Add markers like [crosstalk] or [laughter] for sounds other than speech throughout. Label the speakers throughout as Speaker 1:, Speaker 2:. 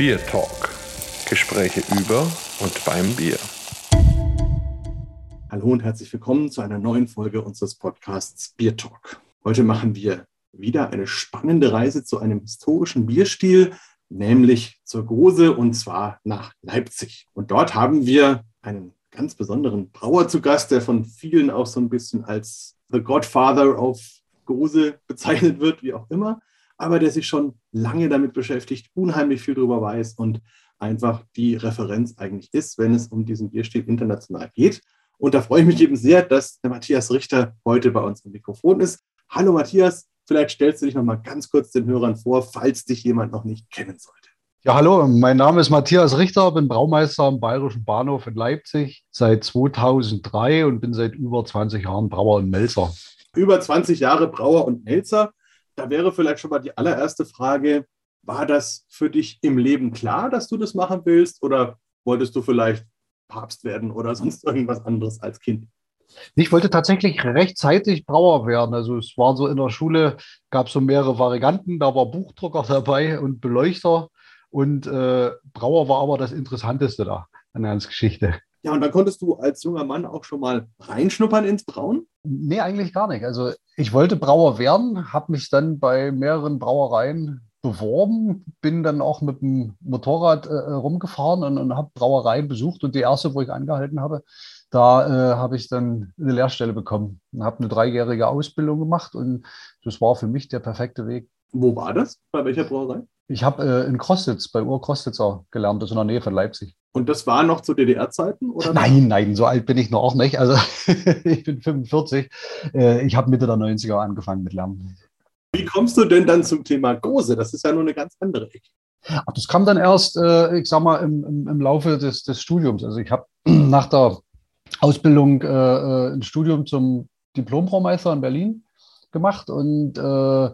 Speaker 1: Bier Talk. Gespräche über und beim Bier.
Speaker 2: Hallo und herzlich willkommen zu einer neuen Folge unseres Podcasts Bier Talk. Heute machen wir wieder eine spannende Reise zu einem historischen Bierstil, nämlich zur Gose und zwar nach Leipzig. Und dort haben wir einen ganz besonderen Brauer zu Gast, der von vielen auch so ein bisschen als The Godfather of Gose bezeichnet wird, wie auch immer, aber der sich schon lange damit beschäftigt, unheimlich viel darüber weiß und einfach die Referenz eigentlich ist, wenn es um diesen Bierstil international geht. Und da freue ich mich eben sehr, dass der Matthias Richter heute bei uns am Mikrofon ist. Hallo Matthias, vielleicht stellst du dich noch mal ganz kurz den Hörern vor, falls dich jemand noch nicht kennen sollte.
Speaker 3: Ja, hallo, mein Name ist Matthias Richter, bin Braumeister am Bayerischen Bahnhof in Leipzig seit 2003 und bin seit über 20 Jahren Brauer und Melzer.
Speaker 2: Über 20 Jahre Brauer und Melzer. Da wäre vielleicht schon mal die allererste Frage, war das für dich im Leben klar, dass du das machen willst oder wolltest du vielleicht Papst werden oder [laughs] sonst irgendwas anderes als Kind?
Speaker 3: Ich wollte tatsächlich rechtzeitig Brauer werden. Also es war so in der Schule, gab es so mehrere Varianten. Da war Buchdrucker dabei und Beleuchter. Und äh, Brauer war aber das Interessanteste da an der ganzen Geschichte.
Speaker 2: Ja, und dann konntest du als junger Mann auch schon mal reinschnuppern ins Brauen?
Speaker 3: Nee, eigentlich gar nicht. Also ich wollte Brauer werden, habe mich dann bei mehreren Brauereien beworben, bin dann auch mit dem Motorrad äh, rumgefahren und, und habe Brauereien besucht. Und die erste, wo ich angehalten habe, da äh, habe ich dann eine Lehrstelle bekommen und habe eine dreijährige Ausbildung gemacht. Und das war für mich der perfekte Weg.
Speaker 2: Wo war das? Bei welcher Brauerei?
Speaker 3: Ich habe äh, in Krostitz, bei Ur-Krostitzer gelernt, das ist in der Nähe von Leipzig.
Speaker 2: Und das war noch zu DDR-Zeiten?
Speaker 3: Nein, nein, so alt bin ich noch auch nicht. Also [laughs] ich bin 45. Äh, ich habe Mitte der 90er angefangen mit Lernen.
Speaker 2: Wie kommst du denn dann zum Thema Gose? Das ist ja nur eine ganz andere Ecke.
Speaker 3: Ach, das kam dann erst, äh, ich sag mal, im, im, im Laufe des, des, Studiums. Also ich habe [clears throat] nach der Ausbildung äh, ein Studium zum Diplombraumeister in Berlin gemacht und äh,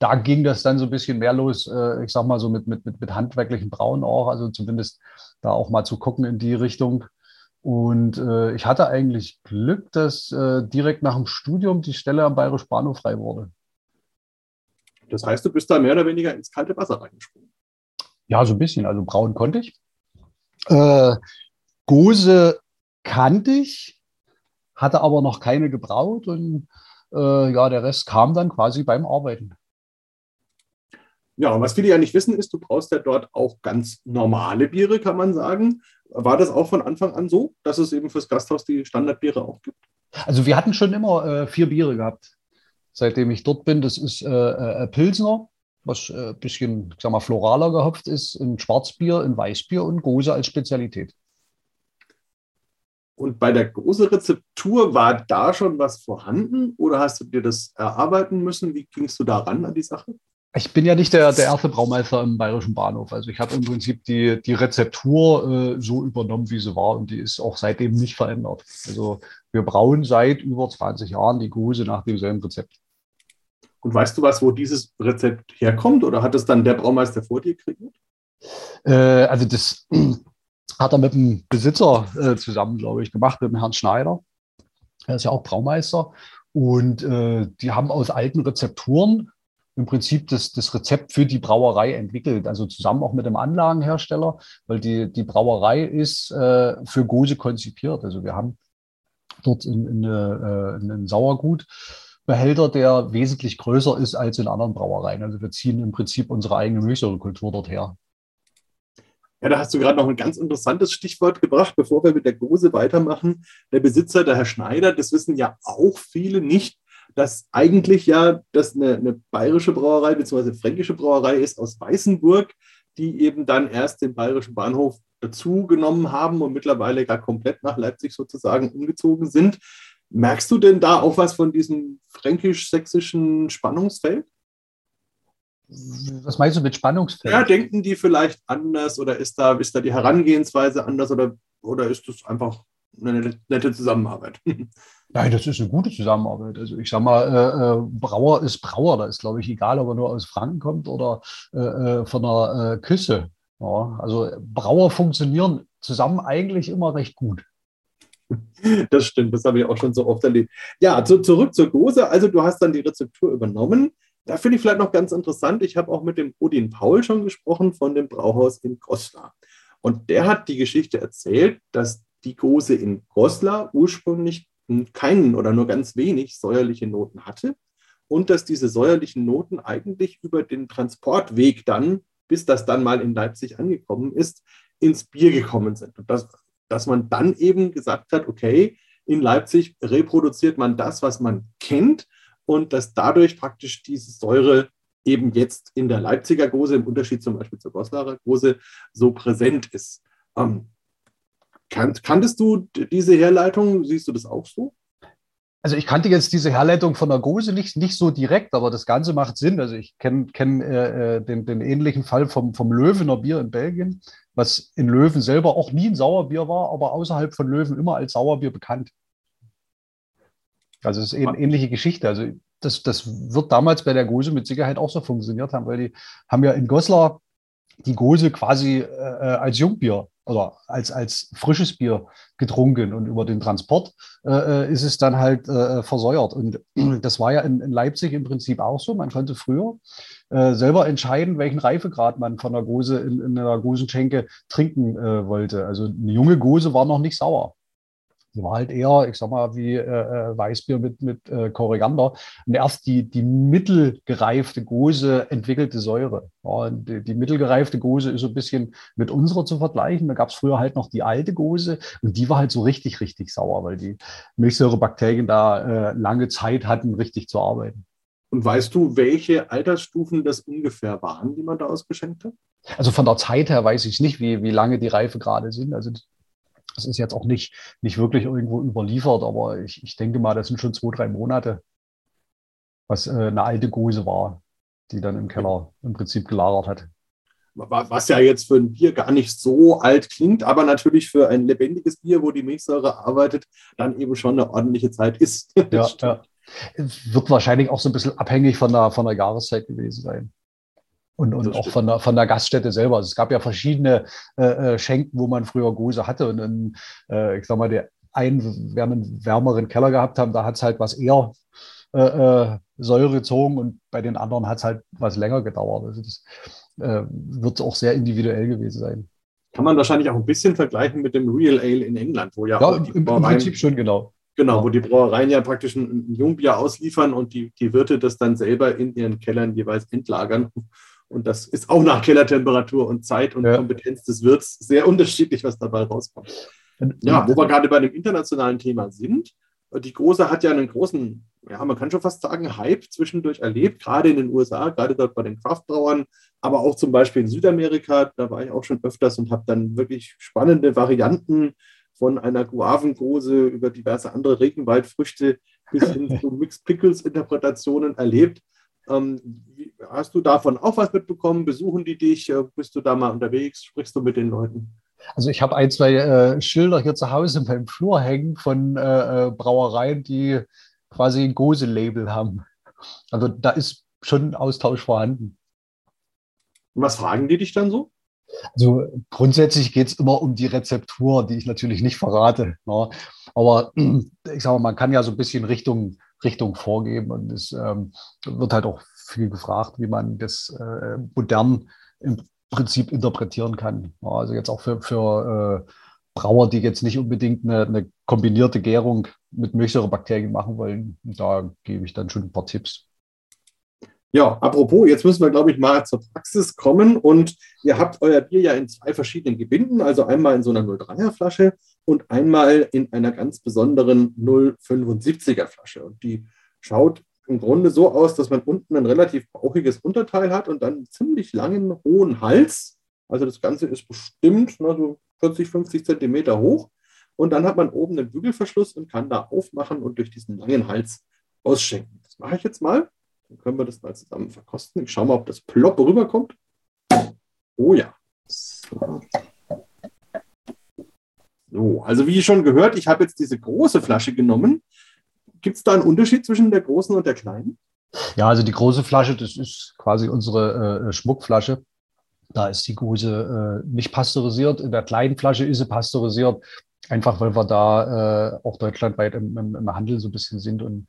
Speaker 3: da ging das dann so ein bisschen mehr los, äh, ich sag mal so mit, mit, mit, mit handwerklichen Brauen auch, also zumindest da auch mal zu gucken in die Richtung. Und äh, ich hatte eigentlich Glück, dass äh, direkt nach dem Studium die Stelle am Bayerisch Bahnhof frei wurde.
Speaker 2: Das heißt, du bist da mehr oder weniger ins kalte Wasser reingesprungen.
Speaker 3: Ja, so ein bisschen. Also brauen konnte ich. Äh, Gose kannte ich, hatte aber noch keine gebraut und äh, ja, der Rest kam dann quasi beim Arbeiten.
Speaker 2: Ja, und was viele ja nicht wissen, ist, du brauchst ja dort auch ganz normale Biere, kann man sagen. War das auch von Anfang an so, dass es eben fürs Gasthaus die Standardbiere auch gibt?
Speaker 3: Also wir hatten schon immer äh, vier Biere gehabt seitdem ich dort bin. Das ist äh, äh, Pilsner, was ein äh, bisschen, sag mal, floraler gehopft ist, ein Schwarzbier, ein Weißbier und Gose als Spezialität.
Speaker 2: Und bei der Gose-Rezeptur war da schon was vorhanden oder hast du dir das erarbeiten müssen? Wie gingst du da ran an die Sache?
Speaker 3: Ich bin ja nicht der, der erste Braumeister im Bayerischen Bahnhof. Also ich habe im Prinzip die, die Rezeptur äh, so übernommen, wie sie war und die ist auch seitdem nicht verändert. Also wir brauen seit über 20 Jahren die Gose nach demselben Rezept.
Speaker 2: Und weißt du was, wo dieses Rezept herkommt oder hat es dann der Braumeister vor dir kreiert?
Speaker 3: Äh, also das [clears throat] hat er mit dem Besitzer äh, zusammen, glaube ich, gemacht, mit dem Herrn Schneider. Er ist ja auch Braumeister. Und äh, die haben aus alten Rezepturen im Prinzip das, das Rezept für die Brauerei entwickelt, also zusammen auch mit dem Anlagenhersteller, weil die, die Brauerei ist äh, für Gose konzipiert. Also wir haben dort in, in, äh, in, in Sauergut Behälter, der wesentlich größer ist als in anderen Brauereien. Also wir ziehen im Prinzip unsere eigene Milchsäurekultur dort her.
Speaker 2: Ja, da hast du gerade noch ein ganz interessantes Stichwort gebracht, bevor wir mit der Gose weitermachen. Der Besitzer, der Herr Schneider, das wissen ja auch viele nicht, dass eigentlich ja das eine, eine bayerische Brauerei bzw. fränkische Brauerei ist aus Weißenburg, die eben dann erst den bayerischen Bahnhof dazu genommen haben und mittlerweile gar komplett nach Leipzig sozusagen umgezogen sind. Merkst du denn da auch was von diesem fränkisch-sächsischen Spannungsfeld?
Speaker 3: Was meinst du mit Spannungsfeld?
Speaker 2: Ja, denken die vielleicht anders oder ist da, ist da die Herangehensweise anders oder, oder ist das einfach eine nette Zusammenarbeit? [laughs]
Speaker 3: Nein, das ist eine gute Zusammenarbeit. Also ich sag mal, äh, äh, Brauer ist Brauer. Da ist, glaube ich, egal, ob er nur aus Franken kommt oder äh, äh von der äh, Küste. Ja, also Brauer funktionieren zusammen eigentlich immer recht gut. [laughs]
Speaker 2: Das stimmt, das habe ich auch schon so oft erlebt. Ja, zu, zurück zur Gose. Also du hast dann die Rezeptur übernommen. da finde ich vielleicht noch ganz interessant, ich habe auch mit dem Odin Paul schon gesprochen von dem Brauhaus in Goslar. Und der hat die Geschichte erzählt, dass die Gose in Goslar ursprünglich keinen oder nur ganz wenig säuerliche Noten hatte und dass diese säuerlichen Noten eigentlich über den Transportweg dann, bis das dann mal in Leipzig angekommen ist, ins Bier gekommen sind. Und dass, dass man dann eben gesagt hat, okay, in Leipzig reproduziert man das, was man kennt und dass dadurch praktisch diese Säure eben jetzt in der Leipziger Gose, im Unterschied zum Beispiel zur Goslarer Gose, so präsent ist. Ähm, kanntest du diese Herleitung? Siehst du das auch so?
Speaker 3: Also ich kannte jetzt diese Herleitung von der Gose nicht, nicht so direkt, aber das Ganze macht Sinn. Also ich kenne kenn, äh, äh, den, den ähnlichen Fall vom, vom Löwener Bier in Belgien, was in Löwen selber auch nie ein Sauerbier war, aber außerhalb von Löwen immer als Sauerbier bekannt. Also es ist eine ähnliche Geschichte. Also das, das wird damals bei der Gose mit Sicherheit auch so funktioniert haben, weil die haben ja in Goslar die Gose quasi äh, äh, als Jungbier oder als, als frisches Bier getrunken und über den Transport äh, äh ist es dann halt äh, versäuert. Und [clears throat] das war ja in, in, Leipzig im Prinzip auch so. Man konnte früher äh, selber entscheiden, welchen Reifegrad man von der Gose in, in einer Gosenschenke trinken äh, wollte. Also eine junge Gose war noch nicht sauer. Die war halt eher, ich sag mal, wie äh, äh, Weißbier mit, mit äh, Koriander. Und erst die, die mittelgereifte Gose entwickelte Säure. Ja, die, die, mittelgereifte Gose ist so ein bisschen mit unserer zu vergleichen. Da gab es früher halt noch die alte Gose und die war halt so richtig, richtig sauer, weil die Milchsäurebakterien da äh, lange Zeit hatten, richtig zu arbeiten.
Speaker 2: Und weißt du, welche Altersstufen das ungefähr waren, die man da ausgeschenkt hat?
Speaker 3: Also von der Zeit her weiß ich nicht, wie, wie lange die Reife gerade sind. Also das ist jetzt auch nicht, nicht wirklich irgendwo überliefert, aber ich, ich denke mal, das sind schon zwei, drei Monate, was äh, eine alte Gose war, die dann im Keller im Prinzip gelagert hat.
Speaker 2: Was ja jetzt für ein Bier gar nicht so alt klingt, aber natürlich für ein lebendiges Bier, wo die Milchsäure arbeitet, dann eben schon eine ordentliche Zeit ist. [laughs]
Speaker 3: ja, ja. Wird wahrscheinlich auch so ein bisschen abhängig von der, von der Jahreszeit gewesen sein. Und, und auch von der, von der Gaststätte selber. Also es gab ja verschiedene äh, äh, Schenken, wo man früher Gose hatte. Und in, äh, ich sag mal, der einen, wer einen wärmeren Keller gehabt haben, da hat es halt was eher äh, äh, Säure gezogen und bei den anderen hat es halt was länger gedauert. Also das äh, wird auch sehr individuell gewesen sein.
Speaker 2: Kann man wahrscheinlich auch ein bisschen vergleichen mit dem Real Ale in England, wo ja,
Speaker 3: ja im, im Prinzip schon genau.
Speaker 2: Genau, wo die Brauereien ja praktisch ein, ein Jungbier ausliefern und die, die Wirte das dann selber in ihren Kellern jeweils entlagern und das ist auch nach Kellertemperatur und Zeit und ja. Kompetenz des Wirts sehr unterschiedlich, was dabei rauskommt. Ja, wo wir gerade bei dem internationalen Thema sind. Die Große hat ja einen großen, ja, man kann schon fast sagen, Hype zwischendurch erlebt, gerade in den USA, gerade dort bei den Kraftbrauern, aber auch zum Beispiel in Südamerika. Da war ich auch schon öfters und habe dann wirklich spannende Varianten von einer Guavengrose über diverse andere Regenwaldfrüchte bis hin zu [laughs] Mixed Pickles Interpretationen erlebt. Ähm, hast du davon auch was mitbekommen? Besuchen die dich? Äh, bist du da mal unterwegs? Sprichst du mit den Leuten?
Speaker 3: Also ich habe ein, zwei äh, Schilder hier zu Hause beim Flur hängen von äh, äh Brauereien, die quasi ein Gose-Label haben. Also da ist schon ein Austausch vorhanden.
Speaker 2: Und was fragen die dich dann so?
Speaker 3: Also grundsätzlich geht es immer um die Rezeptur, die ich natürlich nicht verrate. Ne? Aber [clears throat] ich sage mal, man kann ja so ein bisschen Richtung Richtung vorgeben. Und es ähm, wird halt auch viel gefragt, wie man das äh, modern im Prinzip interpretieren kann. Also jetzt auch für, für äh, Brauer, die jetzt nicht unbedingt eine, eine kombinierte Gärung mit Milchsäurebakterien machen wollen, da gebe ich dann schon ein paar Tipps.
Speaker 2: Ja, apropos, jetzt müssen wir, glaube ich, mal zur Praxis kommen. Und ihr habt euer Bier ja in zwei verschiedenen Gebinden, also einmal in so einer 03er Flasche und einmal in einer ganz besonderen 075er Flasche. Und die schaut im Grunde so aus, dass man unten ein relativ bauchiges Unterteil hat und dann einen ziemlich langen, hohen Hals. Also das Ganze ist bestimmt na, so 40, 50 Zentimeter hoch. Und dann hat man oben einen Bügelverschluss und kann da aufmachen und durch diesen langen Hals ausschenken. Das mache ich jetzt mal. Dann können wir das mal zusammen verkosten. Ich schaue mal, ob das plopp rüberkommt. Oh ja. So. so, also wie schon gehört, ich habe jetzt diese große Flasche genommen. Gibt es da einen Unterschied zwischen der großen und der kleinen?
Speaker 3: Ja, also die große Flasche, das ist quasi unsere äh, Schmuckflasche. Da ist die Guse äh, nicht pasteurisiert. In der kleinen Flasche ist sie pasteurisiert, einfach weil wir da äh, auch deutschlandweit im, im, im, Handel so ein bisschen sind und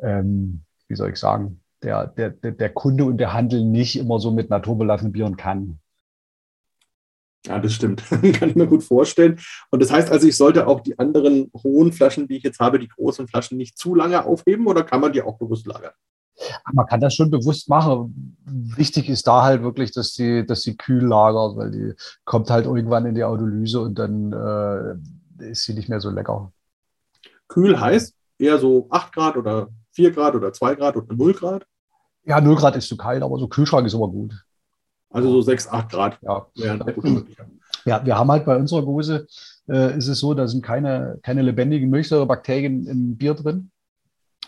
Speaker 3: ähm, wie soll ich sagen, der, der, der Kunde und der Handel nicht immer so mit naturbelassenen Bieren kann.
Speaker 2: Ja, das stimmt. [laughs] Kann ich mir gut vorstellen. Und das heißt also, ich sollte auch die anderen hohen Flaschen, die ich jetzt habe, die großen Flaschen, nicht zu lange aufheben oder kann man die auch bewusst lagern?
Speaker 3: Man kann das schon bewusst machen. Wichtig ist da halt wirklich, dass sie, dass sie kühl lagert, weil die kommt halt irgendwann in die Autolyse und dann äh, ist sie nicht mehr so lecker.
Speaker 2: Kühl heißt eher so 8 Grad oder 4 Grad oder 2 Grad oder 0 Grad?
Speaker 3: Ja, 0 Grad ist zu kalt, aber so Kühlschrank ist immer gut.
Speaker 2: Also so 6, 8 Grad.
Speaker 3: Ja, ja wir haben halt bei unserer Gose, äh, ist es so, da sind keine, keine lebendigen Milchsäurebakterien im Bier drin.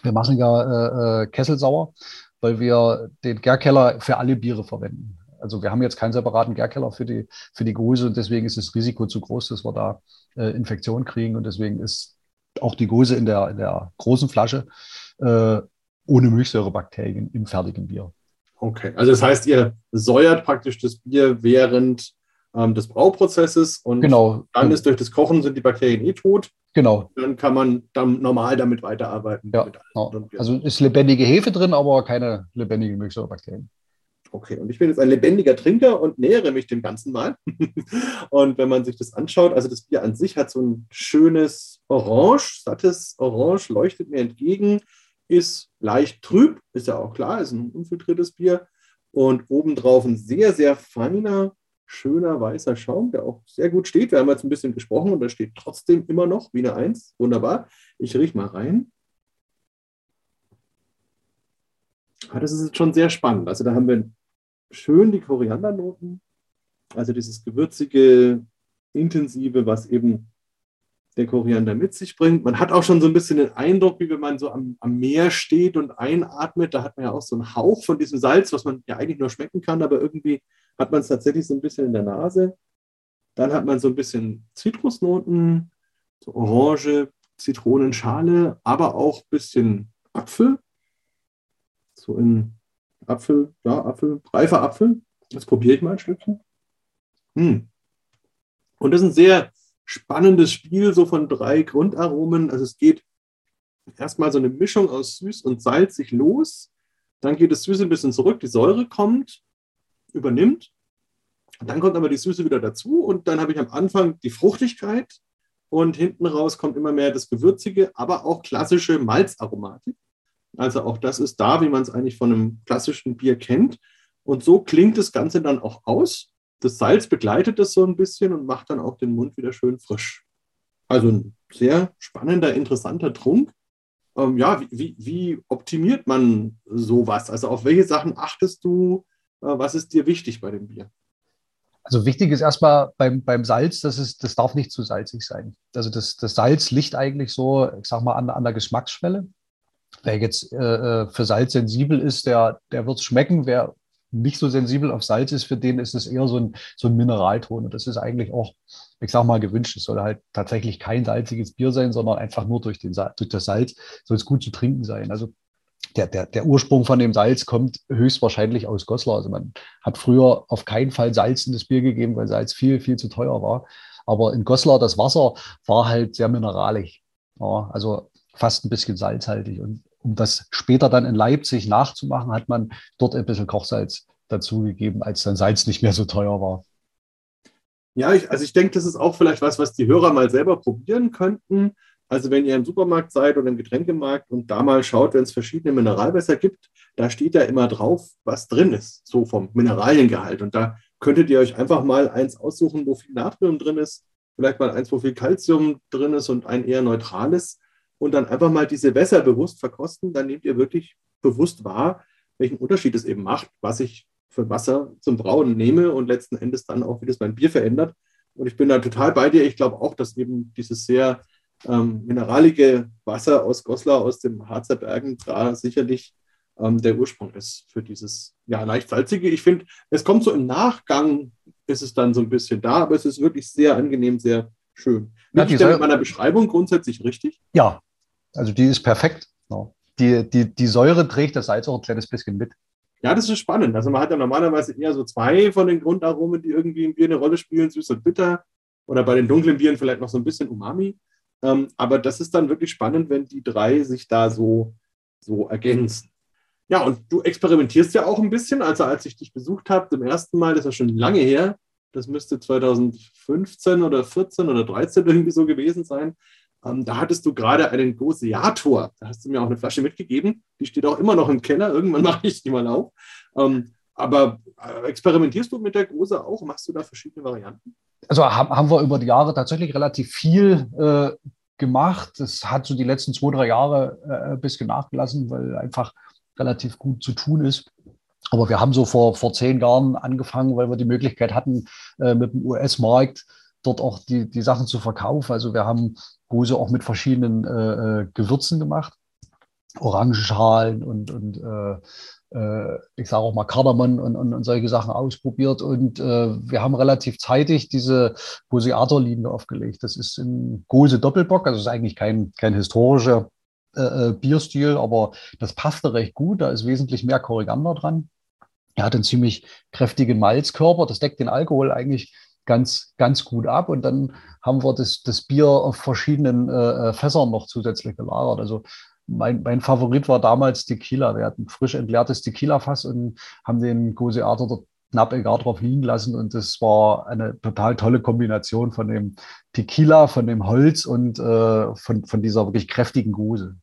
Speaker 3: Wir machen ja äh, äh, Kesselsauer, weil wir den Gärkeller für alle Biere verwenden. Also wir haben jetzt keinen separaten Gärkeller für die, für die Gose und deswegen ist das Risiko zu groß, dass wir da äh, Infektionen kriegen und deswegen ist auch die Gose in der, in der großen Flasche äh, ohne Milchsäurebakterien im fertigen Bier.
Speaker 2: Okay, also das heißt, ihr säuert praktisch das Bier während ähm, des Brauprozesses und
Speaker 3: genau.
Speaker 2: dann ist durch das Kochen sind die Bakterien eh tot.
Speaker 3: Genau.
Speaker 2: Dann kann man dann normal damit weiterarbeiten.
Speaker 3: Ja, genau. Also ist lebendige Hefe drin, aber keine lebendigen Milchsäurebakterien.
Speaker 2: Okay, und ich bin jetzt ein lebendiger Trinker und nähere mich dem Ganzen mal. [laughs] und wenn man sich das anschaut, also das Bier an sich hat so ein schönes Orange, sattes Orange, leuchtet mir entgegen, ist leicht trüb, ist ja auch klar, ist ein unfiltriertes Bier. Und obendrauf ein sehr, sehr feiner, schöner weißer Schaum, der auch sehr gut steht. Wir haben jetzt ein bisschen gesprochen und der steht trotzdem immer noch wie eine Eins. Wunderbar. Ich rieche mal rein. Ah, das ist jetzt schon sehr spannend. Also da haben wir schön die Koriandernoten, also dieses gewürzige, intensive, was eben der Koriander mit sich bringt. Man hat auch schon so ein bisschen den Eindruck, wie wenn man so am, am, Meer steht und einatmet, da hat man ja auch so einen Hauch von diesem Salz, was man ja eigentlich nur schmecken kann, aber irgendwie hat man es tatsächlich so ein bisschen in der Nase. Dann hat man so ein bisschen Zitrusnoten, so Orange, Zitronenschale, aber auch ein bisschen Apfel. So in Apfel, ja, Apfel, reifer Apfel. Jetzt probiere ich mal ein Stückchen. Hm. Und das ist ein sehr spannendes Spiel, so von drei Grundaromen. Also es geht erstmal so eine Mischung aus süß und salzig los. Dann geht das Süße ein bisschen zurück, die Säure kommt, übernimmt. Dann kommt aber die Süße wieder dazu und dann habe ich am Anfang die Fruchtigkeit und hinten raus kommt immer mehr das Gewürzige, aber auch klassische Malzaromatik. Also auch das ist da, wie man es eigentlich von einem klassischen Bier kennt. Und so klingt das Ganze dann auch aus. Das Salz begleitet das so ein bisschen und macht dann auch den Mund wieder schön frisch. Also ein sehr spannender, interessanter Trunk. Ähm, ja, wie, wie, optimiert man sowas? Also auf welche Sachen achtest du? Äh, was ist dir wichtig bei dem Bier?
Speaker 3: Also wichtig ist erstmal beim, beim Salz, dass es, das darf nicht zu salzig sein. Also das, das Salz liegt eigentlich so, ich sag mal, an, an der Geschmacksschwelle. Wer jetzt äh, äh, für Salz sensibel ist, der, der wird es schmecken. Wer nicht so sensibel auf Salz ist, für den ist es eher so ein, so ein Mineralton. Und das ist eigentlich auch, ich sag mal, gewünscht. Es soll halt tatsächlich kein salziges Bier sein, sondern einfach nur durch, den, durch das Salz soll es gut zu trinken sein. Also der, der, der Ursprung von dem Salz kommt höchstwahrscheinlich aus Goslar. Also man hat früher auf keinen Fall Salz in das Bier gegeben, weil Salz viel, viel zu teuer war. Aber in Goslar das Wasser war halt sehr mineralisch. Ja, also fast ein bisschen salzhaltig. Und um das später dann in Leipzig nachzumachen, hat man dort ein bisschen Kochsalz dazugegeben, als dann Salz nicht mehr so teuer war.
Speaker 2: Ja, ich, also ich denke, das ist auch vielleicht was, was die Hörer mal selber probieren könnten. Also wenn ihr im Supermarkt seid oder im Getränkemarkt und da mal schaut, wenn es verschiedene Mineralwässer gibt, da steht ja immer drauf, was drin ist, so vom Mineraliengehalt. Und da könntet ihr euch einfach mal eins aussuchen, wo viel Natrium drin ist, vielleicht mal eins, wo viel Kalzium drin ist und ein eher neutrales und dann einfach mal diese Wässer bewusst verkosten, dann nehmt ihr wirklich bewusst wahr, welchen Unterschied es eben macht, was ich für Wasser zum Brauen nehme und letzten Endes dann auch, wie das mein Bier verändert. Und ich bin da total bei dir. Ich glaube auch, dass eben dieses sehr ähm, mineralige Wasser aus Goslar, aus dem Harzer Bergen, da sicherlich ähm, der Ursprung ist für dieses ja, leicht salzige. Ich finde, es kommt so im Nachgang, ist es dann so ein bisschen da, aber es ist wirklich sehr angenehm, sehr schön. Bin ja, ich mit meiner Beschreibung grundsätzlich richtig?
Speaker 3: Ja, also die ist perfekt. Die, die, die Säure trägt das Salz auch ein kleines bisschen mit.
Speaker 2: Ja, das ist spannend. Also man hat ja normalerweise eher so zwei von den Grundaromen, die irgendwie im Bier eine Rolle spielen, süß und bitter. Oder bei den dunklen Bieren vielleicht noch so ein bisschen Umami. Ähm, aber das ist dann wirklich spannend, wenn die drei sich da so, so ergänzen. Ja, und du experimentierst ja auch ein bisschen. Also als ich dich besucht habe, zum ersten Mal, das ja schon lange her, das müsste 2015 oder 14 oder 13 irgendwie so gewesen sein. Ähm, da hattest du gerade einen Goseator. Da hast du mir auch eine Flasche mitgegeben. Die steht auch immer noch im Keller. Irgendwann [laughs] mache ich die mal auf. Ähm, aber äh, experimentierst du mit der Grose auch? Machst du da verschiedene Varianten?
Speaker 3: Also haben, haben wir über die Jahre tatsächlich relativ viel äh, gemacht. Das hat so die letzten zwei, drei Jahre äh, ein bisschen nachgelassen, weil einfach relativ gut zu tun ist. Aber wir haben so vor, vor zehn Jahren angefangen, weil wir die Möglichkeit hatten, äh, mit dem US-Markt dort auch die, die Sachen zu verkaufen. Also wir haben Gose auch mit verschiedenen äh, äh Gewürzen gemacht, Orangenschalen und, und äh, äh, ich sage auch mal Kardamom und, und, und, solche Sachen ausprobiert. Und äh, wir haben relativ zeitig diese Goseator-Linie aufgelegt. Das ist ein Gose Doppelbock, also ist eigentlich kein, kein historischer äh, Bierstil, aber das passte recht gut. Da ist wesentlich mehr Koriander dran. Er hat einen ziemlich kräftigen Malzkörper. Das deckt den Alkohol eigentlich ganz, ganz gut ab. Und dann haben wir das, das Bier auf verschiedenen äh, äh Fässern noch zusätzlich gelagert. Also mein, mein Favorit war damals Tequila. Wir hatten frisch entleertes Tequila-Fass und haben den Goseator dort knapp egal drauf liegen lassen. Und das war eine total tolle Kombination von dem Tequila, von dem Holz und äh, von, von dieser wirklich kräftigen Gose.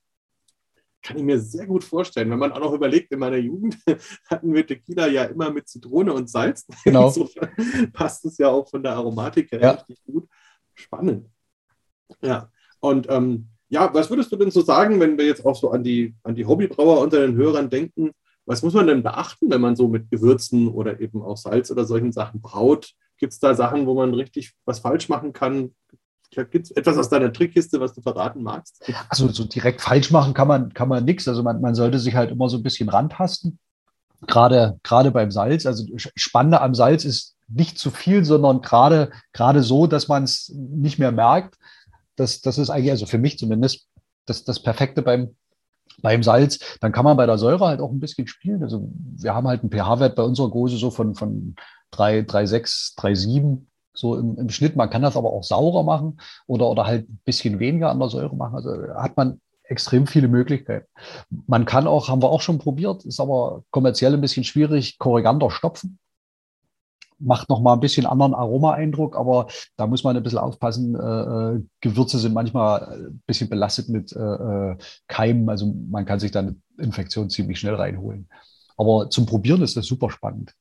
Speaker 2: Kann ich mir sehr gut vorstellen. Wenn man auch noch überlegt, in meiner Jugend [laughs] hatten wir Tequila ja immer mit Zitrone und Salz. [laughs]
Speaker 3: Genau.
Speaker 2: Insofern passt es ja auch von der Aromatik her
Speaker 3: ja.
Speaker 2: richtig gut. Spannend. Ja. Und ähm, ja, was würdest du denn so sagen, wenn wir jetzt auch so an die, an die Hobbybrauer unter den Hörern denken? Was muss man denn beachten, wenn man so mit Gewürzen oder eben auch Salz oder solchen Sachen braut? Gibt es da Sachen, wo man richtig was falsch machen kann? Gibt es etwas aus deiner Trickkiste, was du verraten magst?
Speaker 3: Also so direkt falsch machen kann man, kann man nichts. Also man, man sollte sich halt immer so ein bisschen rantasten. Gerade, gerade beim Salz. Also Spannende am Salz ist nicht zu viel, sondern gerade, gerade so, dass man es nicht mehr merkt. Das, das ist eigentlich, also für mich zumindest, das, das Perfekte beim, beim Salz, dann kann man bei der Säure halt auch ein bisschen spielen. Also wir haben halt einen pH-Wert bei unserer Gose so von, von 3,6, 3,7 so im, im, Schnitt. Man kann das aber auch saurer machen oder, oder halt ein bisschen weniger an der Säure machen. Also hat man extrem viele Möglichkeiten. Man kann auch, haben wir auch schon probiert, ist aber kommerziell ein bisschen schwierig, Koriander stopfen macht noch mal ein bisschen anderen Aromaeindruck, aber da muss man ein bisschen aufpassen. Äh, äh Gewürze sind manchmal ein bisschen belastet mit äh, äh, Keimen, also man kann sich dann Infektion ziemlich schnell reinholen. Aber zum Probieren ist das super spannend.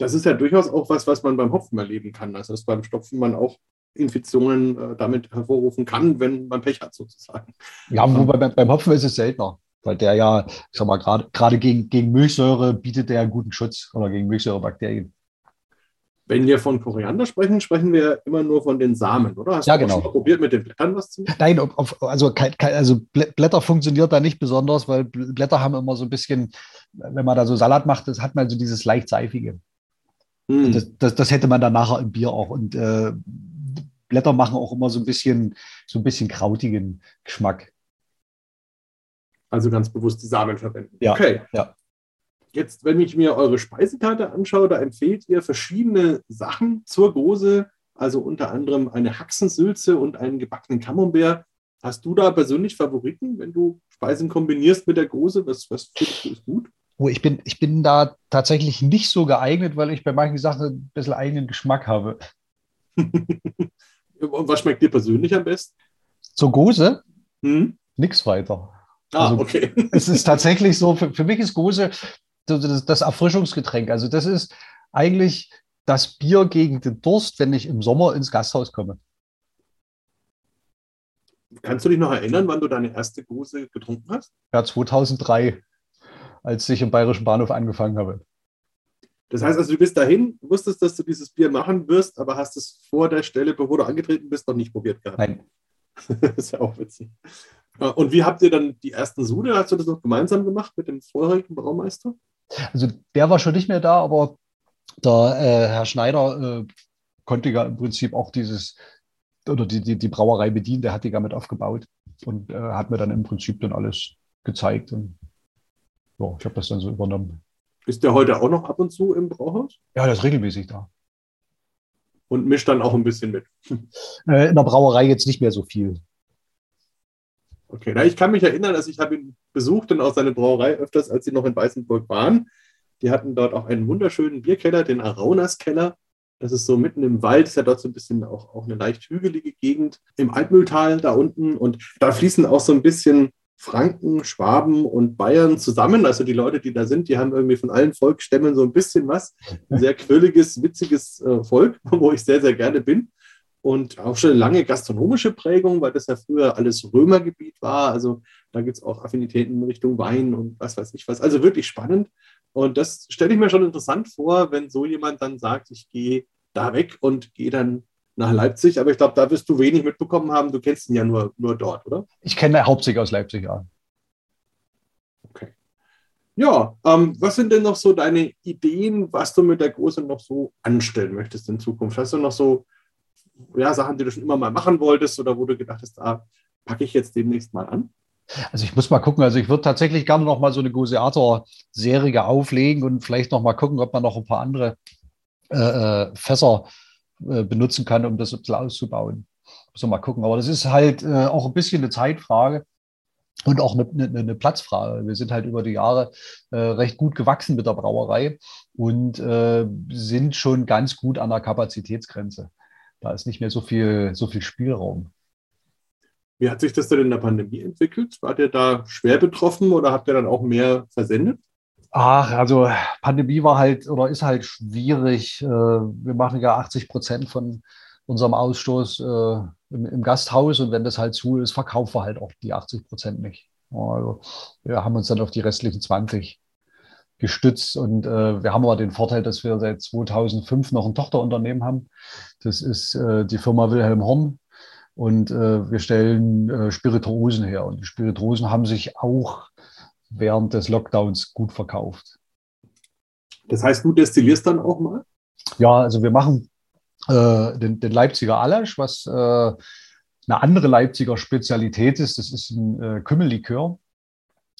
Speaker 2: Das ist ja durchaus auch was, was man beim Hopfen erleben kann. Also dass beim Stopfen man auch Infektionen äh, damit hervorrufen kann, wenn man Pech hat sozusagen.
Speaker 3: Ja, wobei beim, beim Hopfen ist es seltener weil der ja, ich sag mal, gerade gegen, gegen Milchsäure bietet der einen guten Schutz oder gegen Milchsäurebakterien.
Speaker 2: Wenn wir von Koriander sprechen, sprechen wir immer nur von den Samen, oder?
Speaker 3: Hast ja, du genau. schon
Speaker 2: mal probiert, mit den Blättern was zu machen?
Speaker 3: Nein, auf, also, kein, kein, also Blätter funktioniert da nicht besonders, weil Blätter haben immer so ein bisschen, wenn man da so Salat macht, das hat man so dieses leicht seifige. Hm. Das, das, das, hätte man dann nachher im Bier auch. Und äh, Blätter machen auch immer so ein bisschen, so ein bisschen krautigen Geschmack.
Speaker 2: Also ganz bewusst die Samen verwenden.
Speaker 3: Ja, okay. Ja.
Speaker 2: Jetzt, wenn ich mir eure Speisekarte anschaue, da empfehlt ihr verschiedene Sachen zur Gose, also unter anderem eine Haxensülze und einen gebackenen Camembert. Hast du da persönlich Favoriten, wenn du Speisen kombinierst mit der Gose? Was, was findest du ist gut?
Speaker 3: Oh, ich, bin, ich bin da tatsächlich nicht so geeignet, weil ich bei manchen Sachen ein bisschen eigenen Geschmack habe. [laughs]
Speaker 2: und was schmeckt dir persönlich am besten?
Speaker 3: Zur Gose? Hm? Nix weiter.
Speaker 2: Ah, also, okay. [laughs]
Speaker 3: es ist tatsächlich so, für, für mich ist Gose das, das Erfrischungsgetränk. Also das ist eigentlich das Bier gegen den Durst, wenn ich im Sommer ins Gasthaus komme.
Speaker 2: Kannst du dich noch erinnern, wann du deine erste Gose getrunken hast?
Speaker 3: Ja, 2003, als ich im Bayerischen Bahnhof angefangen habe.
Speaker 2: Das heißt also, du bist dahin, wusstest, dass du dieses Bier machen wirst, aber hast es vor der Stelle, bevor du angetreten bist, noch nicht probiert gehabt.
Speaker 3: Nein. [laughs]
Speaker 2: das ist ja auch witzig. Und wie habt ihr dann die ersten Sude? Hast du das noch gemeinsam gemacht mit dem vorherigen Braumeister?
Speaker 3: Also der war schon nicht mehr da, aber der äh, Herr Schneider äh, konnte ja im Prinzip auch dieses oder die, die, die Brauerei bedienen, der hat die damit aufgebaut und äh, hat mir dann im Prinzip dann alles gezeigt. Und ja, ich habe das dann so übernommen.
Speaker 2: Ist der heute auch noch ab und zu im Brauhaus?
Speaker 3: Ja, der ist regelmäßig da.
Speaker 2: Und mischt dann auch ein bisschen mit. [laughs]
Speaker 3: Äh, in der Brauerei jetzt nicht mehr so viel.
Speaker 2: Okay, na, ich kann mich erinnern, dass ich habe ihn besucht und auch seine Brauerei öfters, als sie noch in Weißenburg waren. Die hatten dort auch einen wunderschönen Bierkeller, den Araunas-Keller. Das ist so mitten im Wald, ist ja dort so ein bisschen auch, auch eine leicht hügelige Gegend. Im Altmühltal da unten. Und da fließen auch so ein bisschen Franken, Schwaben und Bayern zusammen. Also die Leute, die da sind, die haben irgendwie von allen Volksstämmen so ein bisschen was. Ein sehr quirliges, witziges äh, Volk, [laughs] wo ich sehr, sehr gerne bin. Und auch schon eine lange gastronomische Prägung, weil das ja früher alles Römergebiet war. Also da gibt es auch Affinitäten in Richtung Wein und was weiß ich was. Also wirklich spannend. Und das stelle ich mir schon interessant vor, wenn so jemand dann sagt, ich gehe da weg und gehe dann nach Leipzig. Aber ich glaube, da wirst du wenig mitbekommen haben. Du kennst ihn ja nur, nur dort, oder?
Speaker 3: Ich kenne hauptsächlich aus Leipzig, ja.
Speaker 2: Okay. Ja, ähm, was sind denn noch so deine Ideen, was du mit der Große noch so anstellen möchtest in Zukunft? Hast du noch so ja, Sachen, die du schon immer mal machen wolltest oder wo du gedacht hast, da packe ich jetzt demnächst mal an?
Speaker 3: Also ich muss mal gucken. Also ich würde tatsächlich gerne noch mal so eine Goseator-Serie auflegen und vielleicht noch mal gucken, ob man noch ein paar andere äh, äh Fässer benutzen kann, um das ein bisschen auszubauen. Muss mal gucken. Aber das ist halt äh, auch ein bisschen eine Zeitfrage und auch eine, eine, eine, Platzfrage. Wir sind halt über die Jahre äh, recht gut gewachsen mit der Brauerei und äh, sind schon ganz gut an der Kapazitätsgrenze. Da ist nicht mehr so viel, so viel Spielraum.
Speaker 2: Wie hat sich das denn in der Pandemie entwickelt? Wart ihr da schwer betroffen oder habt ihr dann auch mehr versendet?
Speaker 3: Ach, also Pandemie war halt oder ist halt schwierig. Äh, wir machen ja 80 Prozent von unserem Ausstoß äh, im, Gasthaus und wenn das halt zu ist, verkaufen wir halt auch die 80 Prozent nicht. Also wir haben uns dann auf die restlichen 20 gestützt und äh, wir haben aber den Vorteil, dass wir seit 2005 noch ein Tochterunternehmen haben. Das ist die Firma Wilhelm Horn und wir stellen Spirituosen her und die Spirituosen haben sich auch während des Lockdowns gut verkauft.
Speaker 2: Das heißt, du destillierst dann auch mal?
Speaker 3: Ja, also wir machen äh, den, den, Leipziger Alasch, was äh, eine andere Leipziger Spezialität ist. Das ist ein äh, Kümmellikör.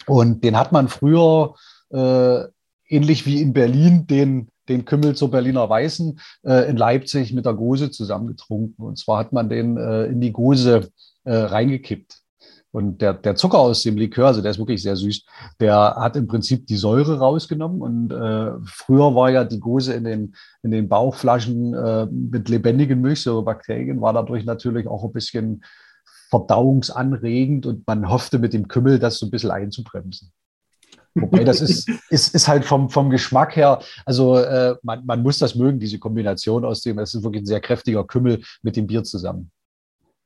Speaker 3: Und den hat man früher, äh, ähnlich wie in Berlin, den, den Kümmel zur Berliner Weißen, äh, in Leipzig mit der Gose zusammengetrunken. Und zwar hat man den äh, in die Gose reingekippt. Und der, der Zucker aus dem Likör, also der ist wirklich sehr süß, der hat im Prinzip die Säure rausgenommen. Und äh, früher war ja die Gose in den, in den Bauchflaschen äh, mit lebendigen Milchsäurebakterien, war dadurch natürlich auch ein bisschen verdauungsanregend und man hoffte mit dem Kümmel das so ein bisschen einzubremsen. Wobei das ist, [laughs] ist, ist halt vom, vom Geschmack her, also äh, man, man muss das mögen, diese Kombination aus dem, es ist wirklich ein sehr kräftiger Kümmel mit dem Bier zusammen.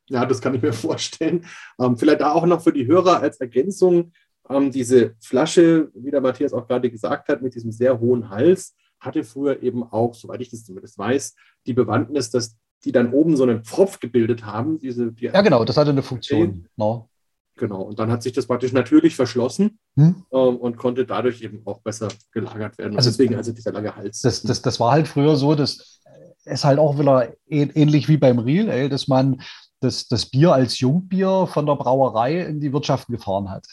Speaker 2: Ja, das kann ich mir [laughs] vorstellen. Ähm, vielleicht da auch noch für die Hörer als Ergänzung, ähm, diese Flasche, wie der Matthias auch gerade gesagt hat, mit diesem sehr hohen Hals, hatte früher eben auch, soweit ich das zumindest weiß, die Bewandtnis, dass die dann oben so einen Pfropf gebildet haben. Diese, die
Speaker 3: ja, genau, das hatte eine Funktion.
Speaker 2: No. Genau, und dann hat sich das praktisch natürlich verschlossen hm? ähm, und konnte dadurch eben auch besser gelagert werden.
Speaker 3: Also, deswegen also dieser lange Hals. Das, das, das war halt früher so, dass es halt auch wieder ähnlich wie beim Real Ale, dass man das, das Bier als Jungbier von der Brauerei in die Wirtschaft gefahren hat.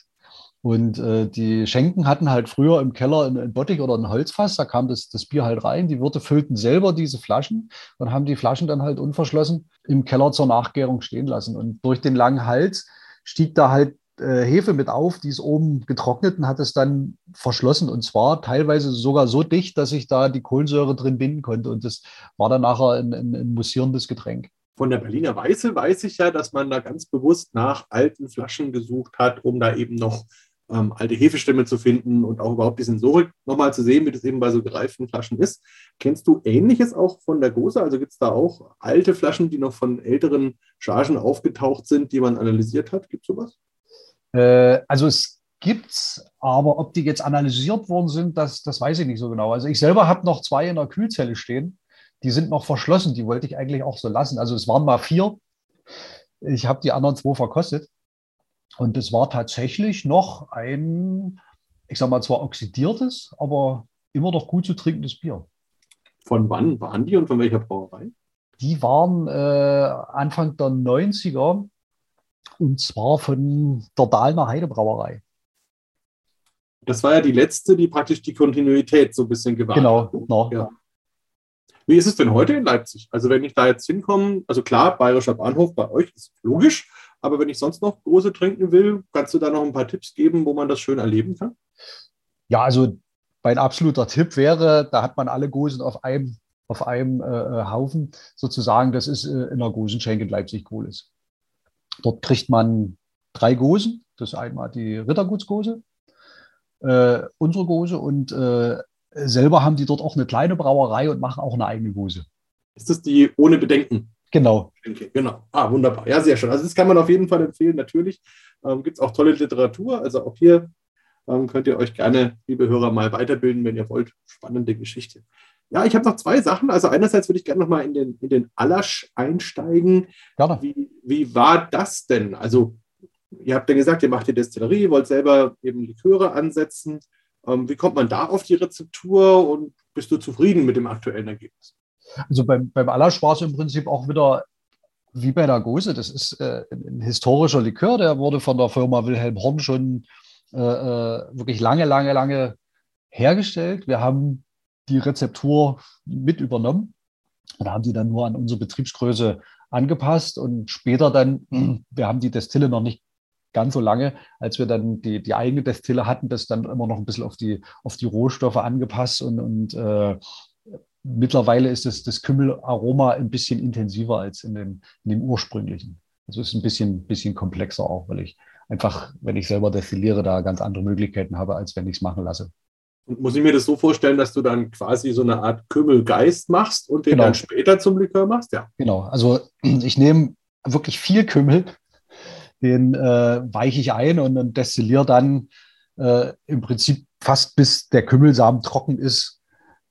Speaker 3: Und äh, die Schenken hatten halt früher im Keller ein Bottich oder ein Holzfass, da kam das, das Bier halt rein. Die Wirte füllten selber diese Flaschen und haben die Flaschen dann halt unverschlossen im Keller zur Nachgärung stehen lassen. Und durch den langen Hals stieg da halt äh, Hefe mit auf, die ist oben getrocknet und hat es dann verschlossen. Und zwar teilweise sogar so dicht, dass ich da die Kohlensäure drin binden konnte. Und das war dann nachher ein, ein, ein mussierendes Getränk.
Speaker 2: Von der Berliner Weiße weiß ich ja, dass man da ganz bewusst nach alten Flaschen gesucht hat, um da eben noch ähm, alte Hefestämme zu finden und auch überhaupt die Sensorik nochmal zu sehen, wie das eben bei so gereiften Flaschen ist. Kennst du Ähnliches auch von der Gose? Also gibt es da auch alte Flaschen, die noch von älteren Chargen aufgetaucht sind, die man analysiert hat? Gibt es sowas?
Speaker 3: Äh, also es gibt's, aber ob die jetzt analysiert worden sind, das, das weiß ich nicht so genau. Also ich selber habe noch zwei in der Kühlzelle stehen die sind noch verschlossen. Die wollte ich eigentlich auch so lassen. Also es waren mal vier. Ich habe die anderen zwei verkostet. Und es war tatsächlich noch ein, ich sage mal, zwar oxidiertes, aber immer noch gut zu trinkendes Bier.
Speaker 2: Von wann waren die und von welcher Brauerei?
Speaker 3: Die waren äh, Anfang der 90er und zwar von der Dahlner Heidebrauerei.
Speaker 2: Das war ja die letzte, die praktisch die Kontinuität so ein bisschen gewahrt
Speaker 3: genau, hat. Genau, ja.
Speaker 2: Wie ist es denn heute in Leipzig? Also wenn ich da jetzt hinkomme, also klar, Bayerischer Bahnhof bei euch ist logisch, Aber wenn ich sonst noch Gose trinken will, kannst du da noch ein paar Tipps geben, wo man das schön erleben kann?
Speaker 3: Ja, also mein absoluter Tipp wäre, da hat man alle Gosen auf einem, auf einem äh, äh Haufen sozusagen. Das ist äh, in der Gosenschenke in Leipzig-Gohlis. Dort kriegt man drei Gosen. Das ist einmal die Rittergutsgose, äh, unsere Gose und äh, selber haben die dort auch eine kleine Brauerei und machen auch eine eigene Gose.
Speaker 2: Ist das die ohne Bedenken?
Speaker 3: Genau.
Speaker 2: Genau. Ah, wunderbar. Ja, sehr schön. Also das kann man auf jeden Fall empfehlen. Natürlich ähm, gibt es auch tolle Literatur. Also auch hier ähm, könnt ihr euch gerne, liebe Hörer, mal weiterbilden, wenn ihr wollt. Spannende Geschichte. Ja, ich habe noch zwei Sachen. Also einerseits würde ich gerne noch mal in den, in den Alasch einsteigen. Gerne. Wie, wie war das denn? Also ihr habt ja gesagt, ihr macht die Destillerie, wollt selber eben Liköre ansetzen. Ähm, wie kommt man da auf die Rezeptur und bist du zufrieden mit dem aktuellen Ergebnis?
Speaker 3: Also beim, beim es im Prinzip auch wieder wie bei der Gose. Das ist äh, ein historischer Likör, der wurde von der Firma Wilhelm Horn schon äh, äh, wirklich lange, lange, lange hergestellt. Wir haben die Rezeptur mit übernommen und haben die dann nur an unsere Betriebsgröße angepasst und später dann, [clears throat] wir haben die Destille noch nicht ganz so lange, als wir dann die, die eigene Destille hatten, das dann immer noch ein bisschen auf die, auf die Rohstoffe angepasst und, und äh, mittlerweile ist das, das Kümmelaroma ein bisschen intensiver als in dem, in dem ursprünglichen. Also es ist ein bisschen, bisschen komplexer auch, weil ich einfach, wenn ich selber destilliere, da ganz andere Möglichkeiten habe, als wenn ich es machen lasse.
Speaker 2: Und muss ich mir das so vorstellen, dass du dann quasi so eine Art Kümmelgeist machst und den genau. dann später zum Likör machst? Ja.
Speaker 3: Genau. Also [clears throat] ich nehme wirklich viel Kümmel, den äh, weiche ich ein und, und destilliere dann äh, im Prinzip fast bis der Kümmelsamen trocken ist,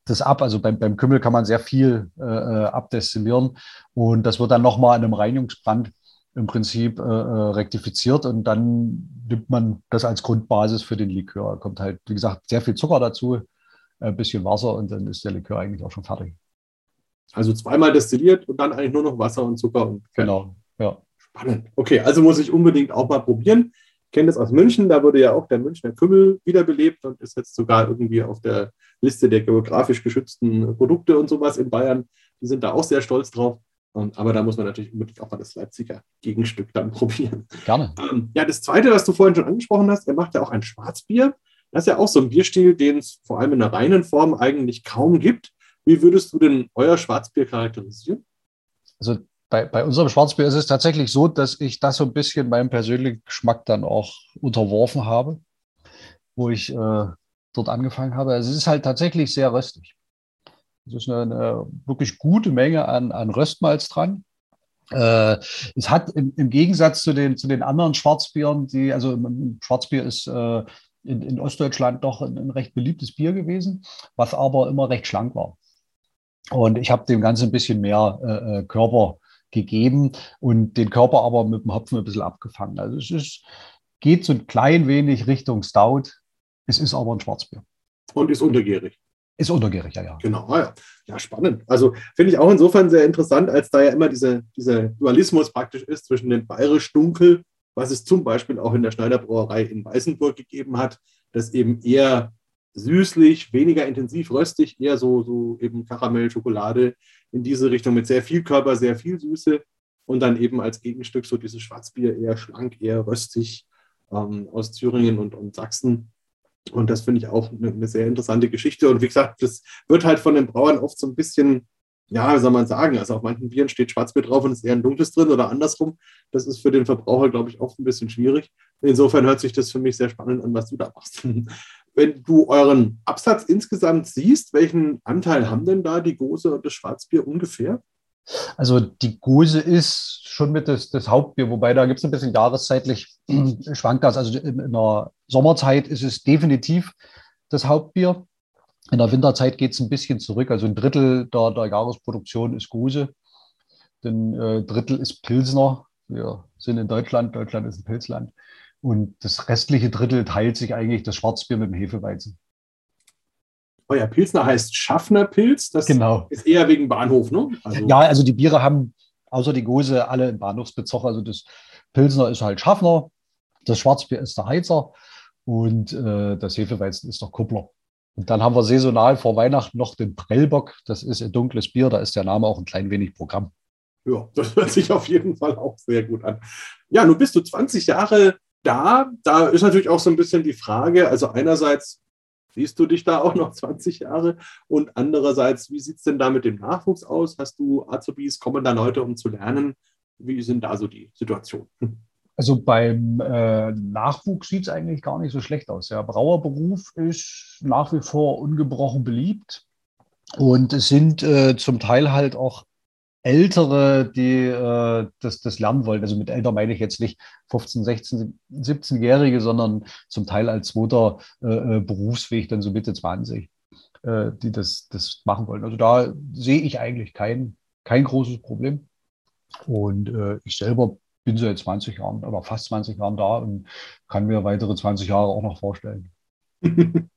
Speaker 3: das ab. Also beim, beim Kümmel kann man sehr viel äh, äh abdestillieren und das wird dann nochmal in einem Reinigungsbrand im Prinzip äh, äh, rektifiziert und dann nimmt man das als Grundbasis für den Likör. Da kommt halt, wie gesagt, sehr viel Zucker dazu, ein bisschen Wasser und dann ist der Likör eigentlich auch schon fertig.
Speaker 2: Also zweimal destilliert und dann eigentlich nur noch Wasser und Zucker und
Speaker 3: Genau, ja.
Speaker 2: Spannend. Okay, also muss ich unbedingt auch mal probieren. Ich kenne das aus München, da wurde ja auch der Münchner Kümmel wiederbelebt und ist jetzt sogar irgendwie auf der Liste der geografisch geschützten Produkte und sowas in Bayern. Die sind da auch sehr stolz drauf. Aber da muss man natürlich unbedingt auch mal das Leipziger Gegenstück dann [laughs] probieren.
Speaker 3: Gerne.
Speaker 2: Ähm, ja, das Zweite, was du vorhin schon angesprochen hast, er macht ja auch ein Schwarzbier. Das ist ja auch so ein Bierstil, den es vor allem in der reinen Form eigentlich kaum gibt. Wie würdest du denn euer Schwarzbier charakterisieren?
Speaker 3: Also bei, bei unserem Schwarzbier ist es tatsächlich so, dass ich das so ein bisschen meinem persönlichen Geschmack dann auch unterworfen habe, wo ich äh, dort angefangen habe. Also es ist halt tatsächlich sehr röstig. Es ist eine, eine, wirklich gute Menge an, an Röstmalz dran. Äh, es hat im, im, Gegensatz zu den, zu den anderen Schwarzbieren, die, also Schwarzbier ist äh, in, in, Ostdeutschland doch ein, ein, recht beliebtes Bier gewesen, was aber immer recht schlank war. Und ich habe dem Ganzen ein bisschen mehr äh, äh, Körper gegeben und den Körper aber mit dem Hopfen ein bisschen abgefangen. Also es ist, geht so ein klein wenig Richtung Stout. Es ist aber ein Schwarzbier.
Speaker 2: Und ist untergärig.
Speaker 3: Ist untergärig, ja, ja.
Speaker 2: Genau, ah ja. Ja, spannend. Also finde ich auch insofern sehr interessant, als da ja immer diese, dieser Dualismus praktisch ist zwischen dem bayerisch Dunkel, was es zum Beispiel auch in der Schneiderbrauerei in Weißenburg gegeben hat, das eben eher süßlich, weniger intensiv röstig, eher so, so eben Karamell, Schokolade in diese Richtung mit sehr viel Körper, sehr viel Süße und dann eben als Gegenstück so dieses Schwarzbier eher schlank, eher röstig ähm, aus Thüringen und, und Sachsen. Und das finde ich auch eine, eine, sehr interessante Geschichte. Und wie gesagt, das wird halt von den Brauern oft so ein bisschen, ja, wie soll man sagen, also auf manchen Bieren steht Schwarzbier drauf und ist eher ein dunkles drin oder andersrum. Das ist für den Verbraucher, glaube ich, oft ein bisschen schwierig. Insofern hört sich das für mich sehr spannend an, was du da machst. Wenn du euren Absatz insgesamt siehst, welchen Anteil haben denn da die Gose und das Schwarzbier ungefähr?
Speaker 3: Also die Gose ist schon mit das, das Hauptbier, wobei da gibt es ein bisschen jahreszeitlich [clears throat] schwankt das. Also in, in der Sommerzeit ist es definitiv das Hauptbier. In der Winterzeit geht es ein bisschen zurück. Also ein Drittel der, der Jahresproduktion ist Gose, ein äh, Drittel ist Pilsner. Wir sind in Deutschland, Deutschland ist ein Pilzland. Und das restliche Drittel teilt sich eigentlich das Schwarzbier mit dem Hefeweizen.
Speaker 2: Euer Pilsner heißt Schaffnerpilz. Das
Speaker 3: genau.
Speaker 2: ist eher wegen Bahnhof, ne?
Speaker 3: Also ja, also die Biere haben außer die Gose alle einen Bahnhofsbezug. Also das Pilsner ist halt Schaffner, das Schwarzbier ist der Heizer und äh, das Hefeweizen ist der Kuppler. Und dann haben wir saisonal vor Weihnachten noch den Prellbock. Das ist ein dunkles Bier, da ist der Name auch ein klein wenig Programm.
Speaker 2: Ja, das hört sich auf jeden Fall auch sehr gut an. Ja, nun bist du 20 Jahre da. Da ist natürlich auch so ein bisschen die Frage, also einerseits siehst du dich da auch noch [laughs] 20 Jahre und andererseits, wie sieht es denn da mit dem Nachwuchs aus? Hast du Azubis, kommen da Leute, um zu lernen? Wie sind da so die Situationen?
Speaker 3: Also beim äh, Nachwuchs sieht es eigentlich gar nicht so schlecht aus. Der Brauerberuf ist nach wie vor ungebrochen beliebt. Und es sind äh, zum Teil halt auch Ältere, die äh, das, das lernen wollen. Also mit älter meine ich jetzt nicht 15, 16, 17-Jährige, sondern zum Teil als zweiter äh, äh, Berufsweg dann so Mitte 20, äh, die das, das machen wollen. Also da sehe ich eigentlich kein, kein großes Problem. Und äh, ich selber bin seit 20 Jahren oder fast 20 Jahren da und kann mir weitere 20 Jahre auch noch vorstellen. [laughs]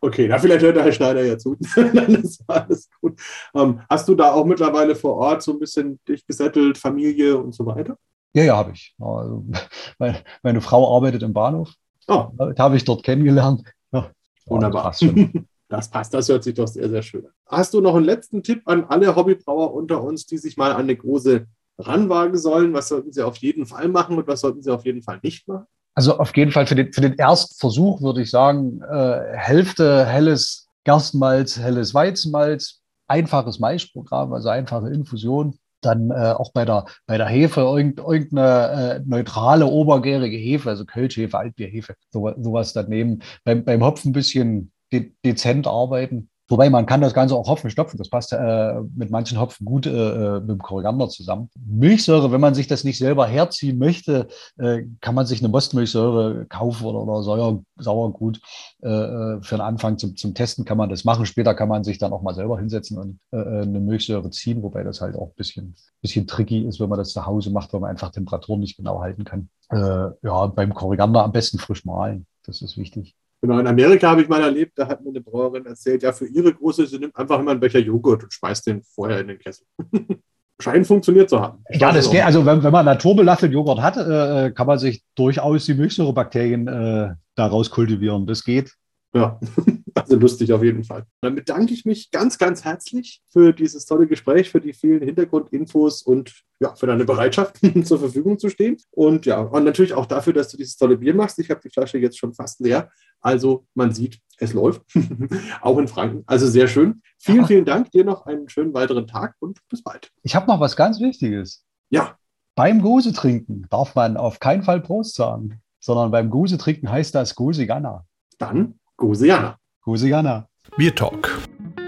Speaker 2: Okay, na, vielleicht hört der Herr Schneider ja zu. [laughs] Dann ist alles gut. Ähm, hast du da auch mittlerweile vor Ort so ein bisschen dich gesettelt, Familie und so weiter?
Speaker 3: Ja, ja, habe ich. Also, [laughs] meine, meine, Frau arbeitet im Bahnhof. Oh. Das habe ich dort kennengelernt. Ja,
Speaker 2: Wunderbar. Das passt, [laughs] das passt, das hört sich doch sehr, sehr schön an. Hast du noch einen letzten Tipp an alle Hobbybrauer unter uns, die sich mal an eine große ranwagen sollen? Was sollten sie auf jeden Fall machen und was sollten sie auf jeden Fall nicht machen?
Speaker 3: Also auf jeden Fall für den, für den Erstversuch würde ich sagen, äh, Hälfte helles Gerstenmalz, helles Weizenmalz, einfaches Maischprogramm, also einfache Infusion. Dann äh, auch bei der, bei der Hefe irgend, irgendeine äh, neutrale, obergärige Hefe, also Kölschhefe, Altbierhefe, so, sowas daneben. Beim, beim Hopfen ein bisschen de dezent arbeiten. Wobei man kann das Ganze auch Hopfen stopfen. Das passt äh, mit manchen Hopfen gut äh, äh, mit dem Koriander zusammen. Milchsäure, wenn man sich das nicht selber herziehen möchte, äh, kann man sich eine Mostmilchsäure kaufen oder, oder Säuer, Sauergut. Äh, äh, für den Anfang zum, zum Testen kann man das machen. Später kann man sich dann auch mal selber hinsetzen und eine Milchsäure ziehen, wobei das halt auch ein bisschen, bisschen tricky ist, wenn man das zu Hause macht, weil man einfach Temperaturen nicht genau halten kann. ja, beim Koriander am besten frisch mahlen. Das ist wichtig.
Speaker 2: Genau, in Amerika habe ich mal erlebt, da hat mir eine Brauerin erzählt, ja, für ihre große, sie nimmt einfach immer einen Becher Joghurt und schmeißt den vorher in den Kessel. [laughs] Scheint funktioniert zu haben.
Speaker 3: Ich ja, das geht. Also, wenn, wenn man naturbelastet Joghurt hat, äh, kann man sich durchaus die Milchsäurebakterien äh, daraus kultivieren. Das geht.
Speaker 2: Ja, [laughs] also lustig auf jeden Fall. Dann bedanke ich mich ganz, ganz herzlich für dieses tolle Gespräch, für die vielen Hintergrundinfos und ja, für deine Bereitschaft [laughs] zur Verfügung zu stehen. Und ja, und natürlich auch dafür, dass du dieses tolle Bier machst. Ich habe die Flasche jetzt schon fast leer. Also man sieht, es läuft. [laughs] auch in Franken. Also sehr schön. Vielen, vielen Dank. Dir noch einen schönen weiteren Tag und bis bald.
Speaker 3: Ich habe noch was ganz Wichtiges.
Speaker 2: Ja.
Speaker 3: Beim Gose trinken darf man auf keinen Fall Prost sagen, sondern beim Gose trinken heißt das Gose Ganna.
Speaker 2: Dann Gosiana.
Speaker 3: Gosiana.
Speaker 1: Bier Talk,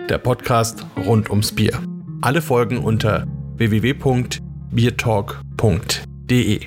Speaker 1: der Podcast rund ums Bier. Alle Folgen unter www.biertalk.de.